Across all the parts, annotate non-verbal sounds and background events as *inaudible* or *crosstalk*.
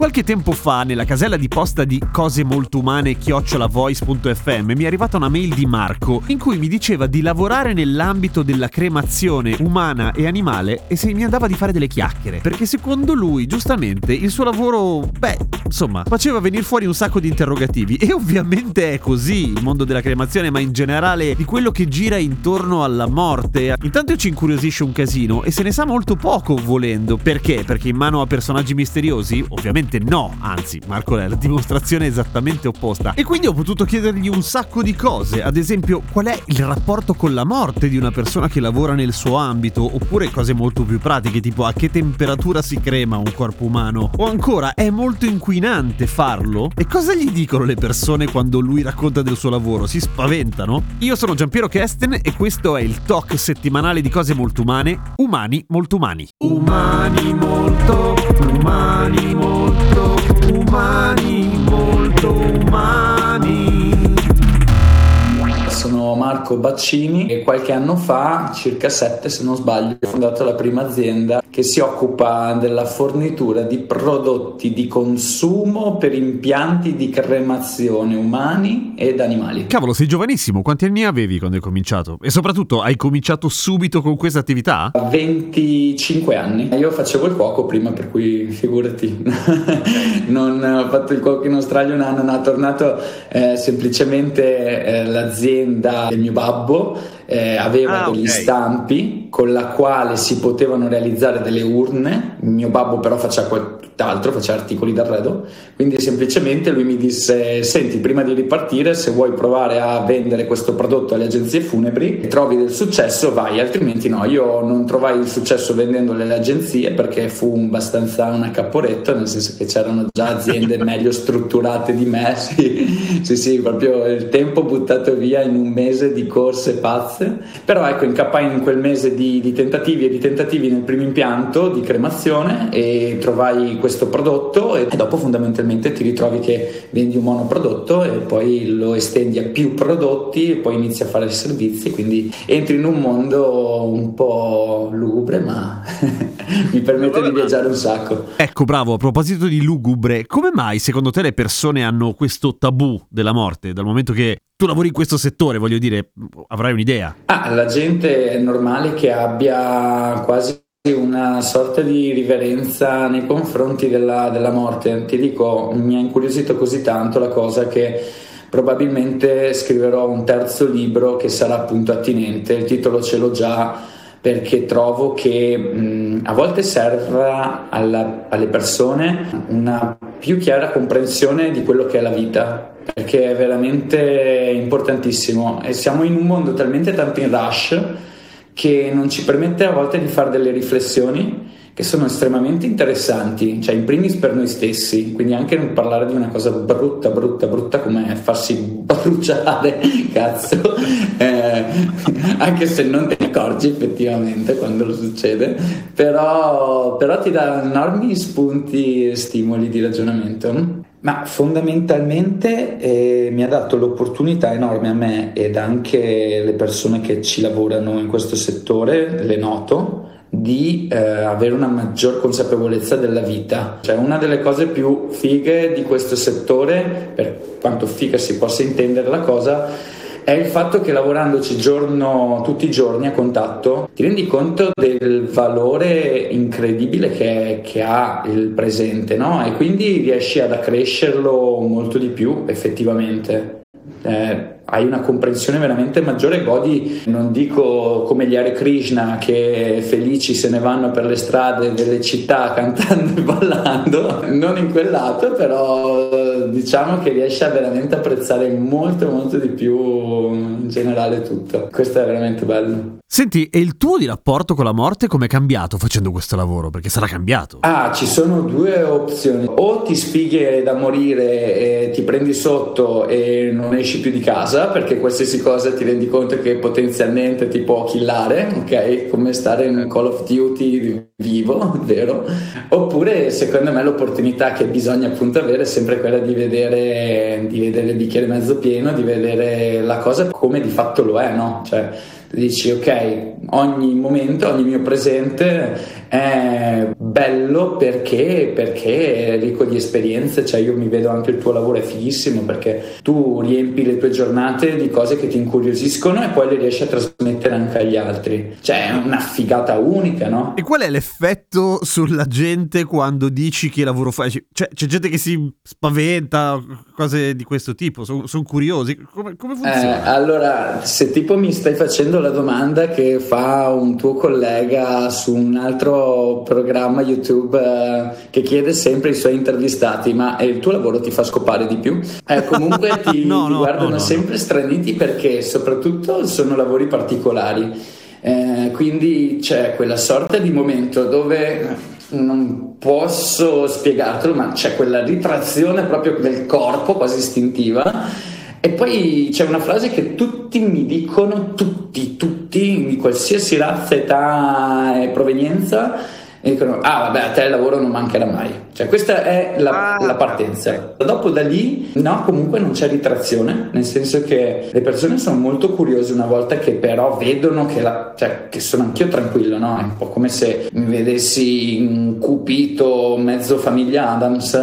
Qualche tempo fa, nella casella di posta di cose molto umane chiocciolavoice.fm mi è arrivata una mail di Marco in cui mi diceva di lavorare nell'ambito della cremazione umana e animale e se mi andava di fare delle chiacchiere. Perché secondo lui, giustamente, il suo lavoro, beh, insomma, faceva venire fuori un sacco di interrogativi. E ovviamente è così il mondo della cremazione, ma in generale di quello che gira intorno alla morte. Intanto ci incuriosisce un casino e se ne sa molto poco volendo. Perché? Perché in mano a personaggi misteriosi? Ovviamente no, anzi, Marco la dimostrazione esattamente opposta. E quindi ho potuto chiedergli un sacco di cose, ad esempio qual è il rapporto con la morte di una persona che lavora nel suo ambito, oppure cose molto più pratiche, tipo a che temperatura si crema un corpo umano, o ancora è molto inquinante farlo? E cosa gli dicono le persone quando lui racconta del suo lavoro? Si spaventano? Io sono Giampiero Kesten e questo è il talk settimanale di cose molto umane, umani molto umani. Umani molto, umani molto umani, molto umani. Sono Marco Baccini e qualche anno fa, circa sette se non sbaglio, ho fondato la prima azienda che si occupa della fornitura di prodotti di consumo per impianti di cremazione umani ed animali. Cavolo, sei giovanissimo, quanti anni avevi quando hai cominciato? E soprattutto hai cominciato subito con questa attività? 25 anni. Io facevo il cuoco prima, per cui figurati. *laughs* non ho fatto il cuoco in Australia un anno, no, ho tornato eh, semplicemente eh, l'azienda del mio babbo eh, aveva ah, degli okay. stampi con la quale si potevano realizzare delle urne. Mio babbo però faceva tutt'altro, faceva articoli d'arredo. Quindi semplicemente lui mi disse: Senti, prima di ripartire, se vuoi provare a vendere questo prodotto alle agenzie funebri, trovi del successo, vai, altrimenti no. Io non trovai il successo vendendole alle agenzie perché fu abbastanza una caporetto, nel senso che c'erano già aziende *laughs* meglio strutturate di me. Sì, sì, sì, proprio il tempo buttato via in un mese di corse pazze. Però ecco incappai in quel mese di, di, tentativi e di tentativi nel primo impianto di cremazione e trovai questo prodotto e dopo fondamentalmente ti ritrovi che vendi un monoprodotto e poi lo estendi a più prodotti e poi inizi a fare i servizi, quindi entri in un mondo un po' lugubre ma *laughs* mi permette di viaggiare un sacco. Ecco bravo, a proposito di lugubre, come mai secondo te le persone hanno questo tabù della morte dal momento che tu lavori in questo settore, voglio dire, avrai un'idea. Ah, la gente è normale che abbia quasi una sorta di riverenza nei confronti della, della morte. Ti dico, mi ha incuriosito così tanto la cosa che probabilmente scriverò un terzo libro che sarà appunto attinente. Il titolo ce l'ho già perché trovo che mh, a volte serva alla, alle persone una più chiara comprensione di quello che è la vita, perché è veramente importantissimo. E siamo in un mondo talmente tanto in rush che non ci permette a volte di fare delle riflessioni che sono estremamente interessanti, cioè in primis per noi stessi, quindi anche nel parlare di una cosa brutta, brutta, brutta come farsi bruciare, *laughs* cazzo, eh, anche se non ne accorgi effettivamente quando lo succede, però, però ti dà enormi spunti e stimoli di ragionamento. Ma fondamentalmente eh, mi ha dato l'opportunità enorme a me ed anche le persone che ci lavorano in questo settore, le noto, di eh, avere una maggior consapevolezza della vita. Cioè una delle cose più fighe di questo settore, per quanto figa si possa intendere la cosa, è il fatto che lavorandoci giorno, tutti i giorni a contatto ti rendi conto del valore incredibile che, che ha il presente no? e quindi riesci ad accrescerlo molto di più effettivamente eh, hai una comprensione veramente maggiore, godi, non dico come gli Hare Krishna che felici se ne vanno per le strade delle città *laughs* cantando e ballando, non in quel lato, però diciamo che riesci a veramente apprezzare molto molto di più in generale tutto. Questo è veramente bello. Senti, e il tuo di rapporto con la morte come è cambiato facendo questo lavoro? Perché sarà cambiato. Ah, ci sono due opzioni. O ti sfighi da morire e ti prendi sotto e non esci più di casa perché qualsiasi cosa ti rendi conto che potenzialmente ti può killare, ok? Come stare in Call of Duty vivo, *laughs* vero? Oppure secondo me l'opportunità che bisogna appunto avere è sempre quella di vedere, di vedere il bicchiere mezzo pieno, di vedere la cosa come di fatto lo è, no? Cioè, dici ok, ogni momento, ogni mio presente è bello perché, perché è ricco di esperienze, cioè io mi vedo anche il tuo lavoro è fighissimo perché tu riempi le tue giornate di cose che ti incuriosiscono e poi le riesci a trasmettere anche agli altri. Cioè è una figata unica, no? E qual è l'effetto sulla gente quando dici che lavoro fai? Cioè, c'è gente che si spaventa, cose di questo tipo, sono son curiosi. Come, come funziona? Eh, allora, se tipo mi stai facendo la domanda che fa un tuo collega su un altro programma YouTube eh, che chiede sempre ai suoi intervistati, ma eh, il tuo lavoro ti fa scopare di più? Eh, *laughs* comunque ti, no, ti no, guardano no, sempre straniti perché soprattutto sono lavori particolari. Eh, quindi c'è quella sorta di momento dove non posso spiegartelo, ma c'è quella ritrazione proprio del corpo quasi istintiva e poi c'è una frase che tutti mi dicono, tutti, tutti, di qualsiasi razza, età e provenienza, e dicono, ah vabbè, a te il lavoro non mancherà mai. Cioè questa è la, Ah. la partenza. Dopo da lì, no, comunque non c'è ritrazione, nel senso che le persone sono molto curiose una volta che però vedono che, la, cioè, che sono anch'io tranquillo, no? È un po' come se mi vedessi incupito mezzo famiglia Adams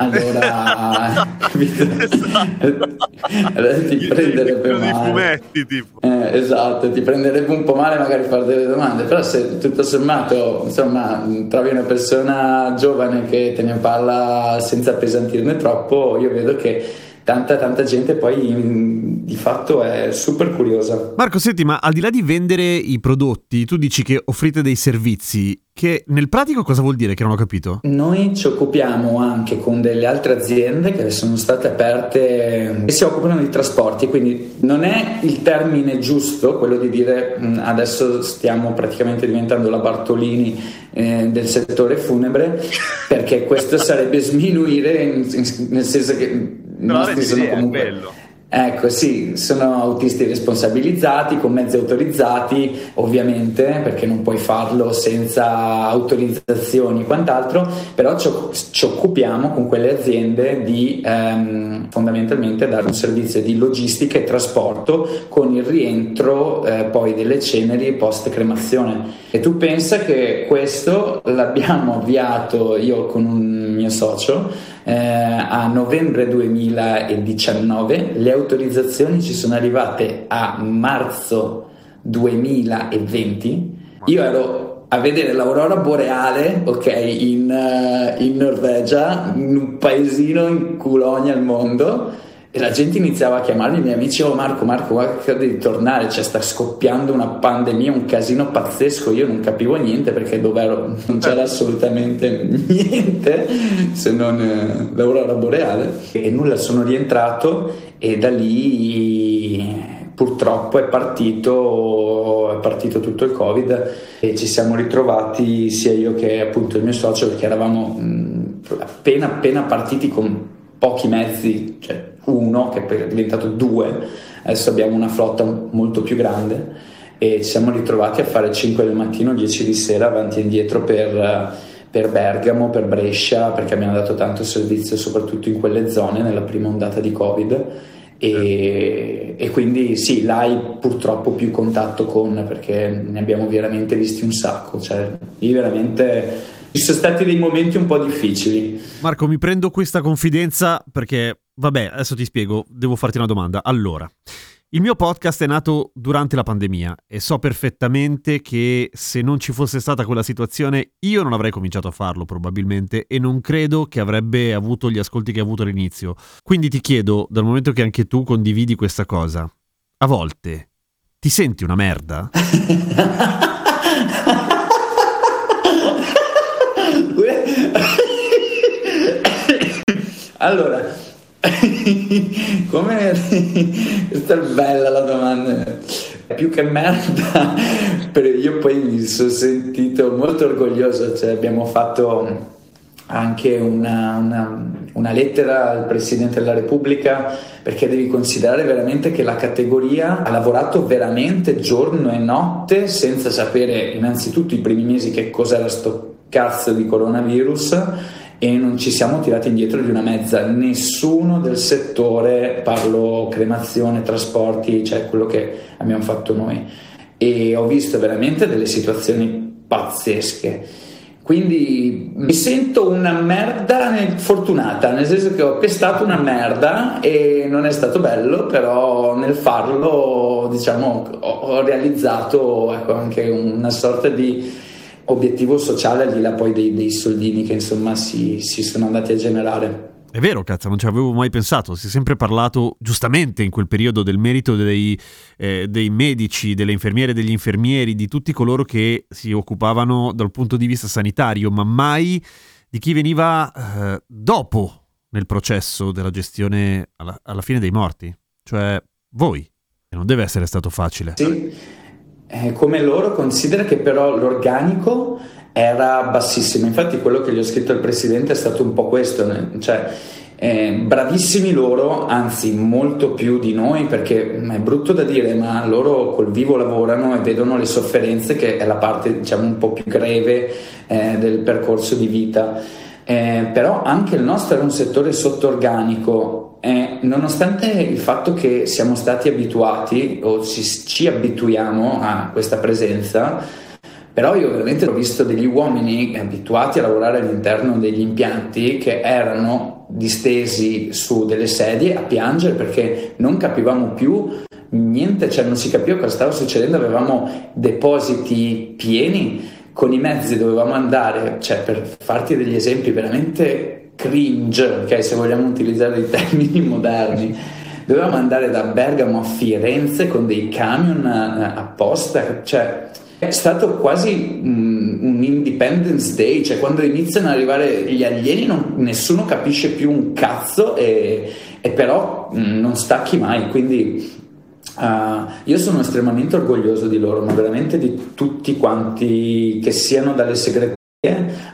allora, *laughs* *laughs* allora ti prenderebbe male. Eh, esatto, ti prenderebbe un po' male magari fare delle domande, però se tutto sommato insomma trovi una persona giovane che te ne parla senza appesantirne troppo, io vedo che tanta tanta gente poi in- di fatto è super curiosa. Marco, senti, ma al di là di vendere i prodotti, tu dici che offrite dei servizi, che nel pratico cosa vuol dire che non ho capito? Noi ci occupiamo anche con delle altre aziende che sono state aperte e si occupano di trasporti, quindi non è il termine giusto quello di dire "Mm, adesso stiamo praticamente diventando la Bartolini eh, del settore funebre, perché questo sarebbe sminuire in- in- nel senso che nostri sono comunque... quello. Ecco, sì, sono autisti responsabilizzati, con mezzi autorizzati, ovviamente, perché non puoi farlo senza autorizzazioni e quant'altro, però ci, ci occupiamo con quelle aziende di ehm, fondamentalmente dare un servizio di logistica e trasporto con il rientro eh, poi delle ceneri post cremazione. E tu pensa che questo l'abbiamo avviato io con un mio socio eh, a novembre 2019, le autorizzazioni ci sono arrivate a marzo 2020. Io ero a vedere l'aurora boreale, ok, in, eh, in Norvegia, in un paesino in culonia al mondo. E la gente iniziava a chiamarmi, i miei amici, oh Marco, Marco, guarda devi tornare, cioè sta scoppiando una pandemia, un casino pazzesco, io non capivo niente perché dove ero non c'era assolutamente niente se non eh, l'aurora boreale e nulla, sono rientrato e da lì purtroppo è partito, è partito tutto il covid e ci siamo ritrovati sia io che appunto il mio socio perché eravamo mh, appena appena partiti con pochi mezzi, cioè uno che è diventato due, adesso abbiamo una flotta molto più grande e ci siamo ritrovati a fare 5 del mattino, 10 di sera avanti e indietro per, per Bergamo, per Brescia, perché abbiamo dato tanto servizio soprattutto in quelle zone nella prima ondata di Covid. E, e quindi sì, là hai purtroppo più contatto con perché ne abbiamo veramente visti un sacco, cioè lì veramente ci sono stati dei momenti un po' difficili. Marco, mi prendo questa confidenza perché, vabbè, adesso ti spiego, devo farti una domanda. Allora, il mio podcast è nato durante la pandemia e so perfettamente che se non ci fosse stata quella situazione io non avrei cominciato a farlo probabilmente e non credo che avrebbe avuto gli ascolti che ha avuto all'inizio. Quindi ti chiedo, dal momento che anche tu condividi questa cosa, a volte ti senti una merda? *laughs* Allora, *laughs* come questa è bella la domanda. più che merda, *laughs* io poi mi sono sentito molto orgoglioso, cioè abbiamo fatto anche una, una, una, lettera al Presidente della Repubblica perché devi considerare veramente che la categoria ha lavorato veramente giorno e notte senza sapere innanzitutto i primi mesi che cos'era sto cazzo di coronavirus e non ci siamo tirati indietro di una mezza, nessuno del settore, parlo cremazione, trasporti, cioè quello che abbiamo fatto noi. E ho visto veramente delle situazioni pazzesche. Quindi mi sento una merda fortunata, nel senso che ho pestato una merda e non è stato bello, però nel farlo diciamo, ho, realizzato ecco, anche una sorta di obiettivo sociale al di là poi dei, dei soldini che insomma si, si sono andati a generare. È vero, cazzo, non ci avevo mai pensato. Si è sempre parlato, giustamente in quel periodo, del merito dei, eh, dei medici, delle infermiere, degli infermieri, di tutti coloro che si occupavano dal punto di vista sanitario, ma mai di chi veniva eh, dopo nel processo della gestione alla, alla, fine dei morti, cioè voi. E non deve essere stato facile. Sì, eh, come loro considera che però l'organico era bassissimo. Infatti, quello che gli ho scritto al presidente è stato un po' questo, cioè. Eh, bravissimi loro, anzi molto più di noi perché è brutto da dire ma loro col vivo lavorano e vedono le sofferenze che è la parte diciamo un po' più greve eh, del percorso di vita. Eh, però anche il nostro era un settore sottorganico e nonostante il fatto che siamo stati abituati o ci, ci abituiamo a questa presenza, però io veramente ho visto degli uomini abituati a lavorare all'interno degli impianti che erano distesi su delle sedie a piangere perché non capivamo più niente, cioè non si capiva cosa stava succedendo, avevamo depositi pieni con i mezzi dovevamo andare, cioè per farti degli esempi veramente cringe, ok, se vogliamo utilizzare dei termini *laughs* moderni. Dovevamo andare da Bergamo a Firenze con dei camion eh, apposta, cioè è stato quasi um, un Independence Day, cioè quando iniziano ad arrivare gli alieni non, nessuno capisce più un cazzo e, e però um, non stacchi mai, quindi uh, io sono estremamente orgoglioso di loro, ma veramente di tutti quanti, che siano dalle segreterie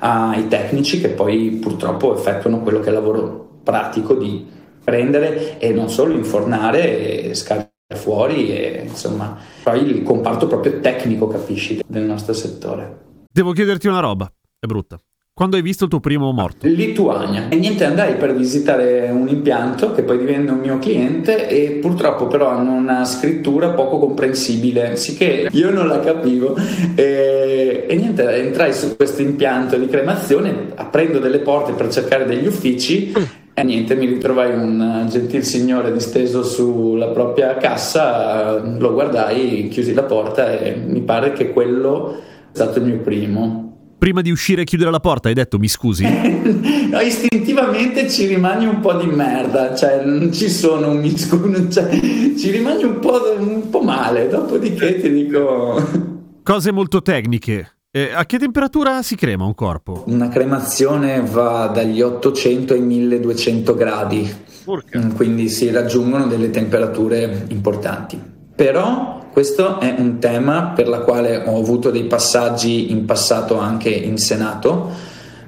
ai tecnici che poi purtroppo effettuano quello che è il lavoro pratico di prendere e non solo infornare e scaricare fuori e insomma poi il comparto proprio tecnico capisci del nostro settore. Devo chiederti una roba è brutta quando hai visto il tuo primo morto? Lituania. E niente, andai per visitare un impianto che poi divenne un mio cliente e purtroppo però hanno una scrittura poco comprensibile, sicché io non la capivo. E, e niente, entrai su questo impianto di cremazione, aprendo delle porte per cercare degli uffici e niente, mi ritrovai un gentil signore disteso sulla propria cassa, lo guardai, chiusi la porta e mi pare che quello è stato il mio primo. Prima di uscire e chiudere la porta hai detto mi scusi? *laughs* no, istintivamente ci rimani un po' di merda, cioè non ci sono un mi scusi, cioè, ci rimani un po', un po' male, dopodiché ti dico... *laughs* Cose molto tecniche. Eh, a che temperatura si crema un corpo? Una cremazione va dagli 800 ai 1200 gradi, Porca. Mm, quindi si raggiungono delle temperature importanti. Però questo è un tema per la quale ho avuto dei passaggi in passato anche in Senato.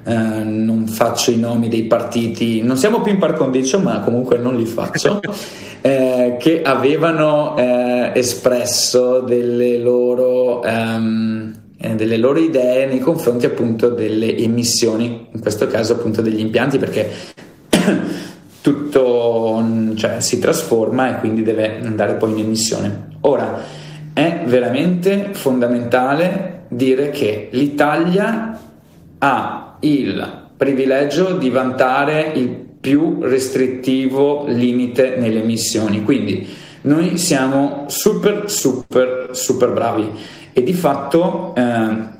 Eh, non faccio i nomi dei partiti, non siamo più in par condicio, ma comunque non li faccio. *laughs* eh, che avevano eh, espresso delle loro ehm, eh, delle loro idee nei confronti appunto delle emissioni, in questo caso appunto degli impianti, perché tutto cioè, si trasforma e quindi deve andare poi in emissione. Ora, è veramente fondamentale dire che l'Italia ha il privilegio di vantare il più restrittivo limite nelle emissioni, quindi noi siamo super super super bravi. E di fatto eh,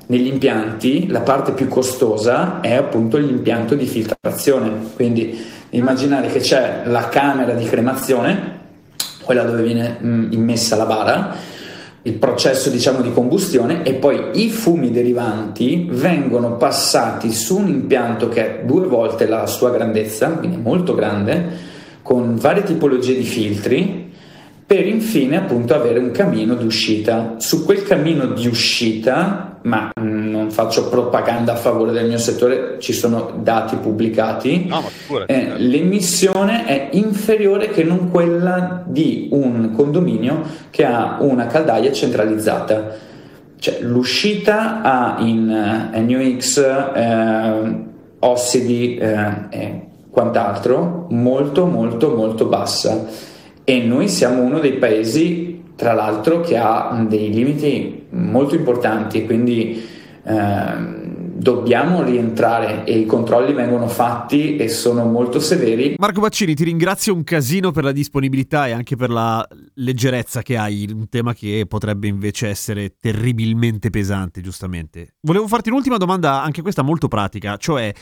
negli impianti la parte più costosa è appunto l'impianto di filtrazione, quindi immaginare che c'è la camera di cremazione, quella dove viene mm, immessa la bara, il processo diciamo di combustione e poi i fumi derivanti vengono passati su un impianto che è due volte la sua grandezza, quindi molto grande, con varie tipologie di filtri per infine appunto avere un cammino d'uscita. Su quel cammino di uscita, ma non faccio propaganda a favore del mio settore, ci sono dati pubblicati, no, eh, l'emissione è inferiore che non quella di un condominio che ha una caldaia centralizzata. Cioè, l'uscita ha in eh, NUX eh, ossidi eh, e quant'altro molto molto molto bassa. E noi siamo uno dei paesi, tra l'altro, che ha dei limiti molto importanti, quindi eh, dobbiamo rientrare e i controlli vengono fatti e sono molto severi. Marco Baccini, ti ringrazio un casino per la disponibilità e anche per la leggerezza che hai, un tema che potrebbe invece essere terribilmente pesante, giustamente. Volevo farti un'ultima domanda, anche questa molto pratica, cioè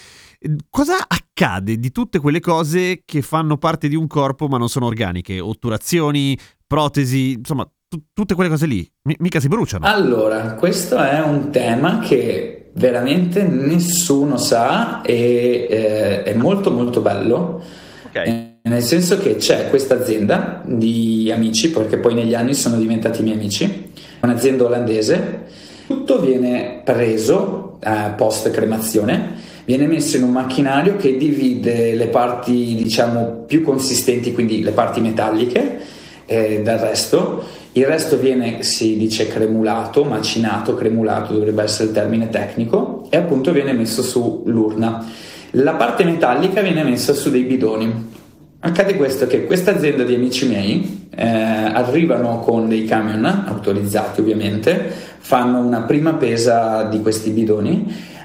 Cosa accade di tutte quelle cose che fanno parte di un corpo ma non sono organiche? Otturazioni, protesi, insomma, t- tutte quelle cose lì, M- mica si bruciano. Allora, questo è un tema che veramente nessuno sa e eh, è molto molto bello. Okay. Eh, nel senso che c'è questa azienda di amici, perché poi negli anni sono diventati miei amici, un'azienda olandese, tutto viene preso eh, post cremazione viene messo in un macchinario che divide le parti diciamo più consistenti, quindi le parti metalliche eh, dal resto. Il resto viene, si dice cremulato, macinato, cremulato dovrebbe essere il termine tecnico, e appunto viene messo sull'urna. La parte metallica viene messa su dei bidoni. Accade questo che questa azienda di amici miei eh, arrivano con dei camion autorizzati ovviamente, fanno una prima pesa di questi bidoni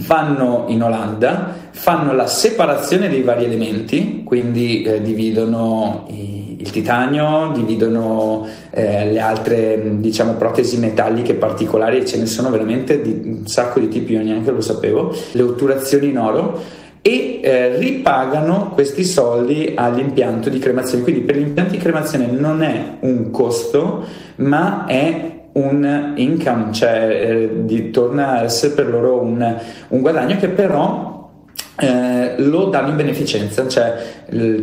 vanno in Olanda, fanno la separazione dei vari elementi, quindi eh, dividono i, il titanio, dividono eh, le altre diciamo, protesi metalliche particolari, e ce ne sono veramente di, un sacco di tipi, io neanche lo sapevo, le otturazioni in oro e eh, ripagano questi soldi all'impianto di cremazione. Quindi per l'impianto di cremazione non è un costo, ma è un income, cioè eh, di, torna a essere per loro un, un guadagno che però eh, lo danno in beneficenza, cioè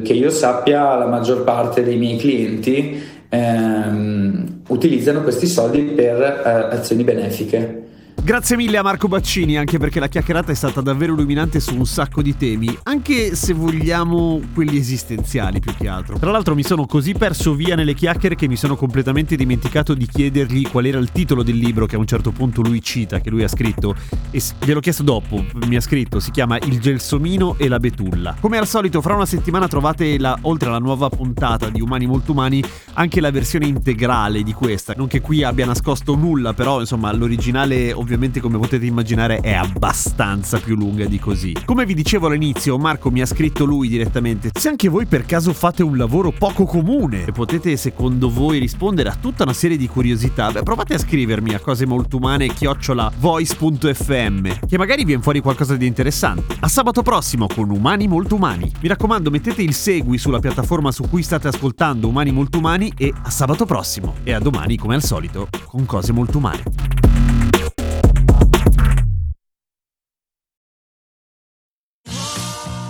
che io sappia la maggior parte dei miei clienti ehm, utilizzano questi soldi per eh, azioni benefiche. Grazie mille a Marco Baccini, anche perché la chiacchierata è stata davvero illuminante su un sacco di temi, anche se vogliamo quelli esistenziali più che altro. Tra l'altro mi sono così perso via nelle chiacchiere che mi sono completamente dimenticato di chiedergli qual era il titolo del libro che a un certo punto lui cita, che lui ha scritto, e gliel'ho chiesto dopo, mi ha scritto, si chiama Il gelsomino e la betulla. Come al solito, fra una settimana trovate, la, oltre alla nuova puntata di Umani Molto Umani, anche la versione integrale di questa. Non che qui abbia nascosto nulla, però insomma l'originale ovviamente ovviamente come potete immaginare è abbastanza più lunga di così. Come vi dicevo all'inizio, Marco mi ha scritto lui direttamente, se anche voi per caso fate un lavoro poco comune e potete secondo voi rispondere a tutta una serie di curiosità, beh, provate a scrivermi a cose molto umane chiocciola voice.fm che magari viene fuori qualcosa di interessante. A sabato prossimo con Umani Molto Umani. Mi raccomando mettete il segui sulla piattaforma su cui state ascoltando Umani Molto Umani e a sabato prossimo e a domani come al solito con cose molto umane.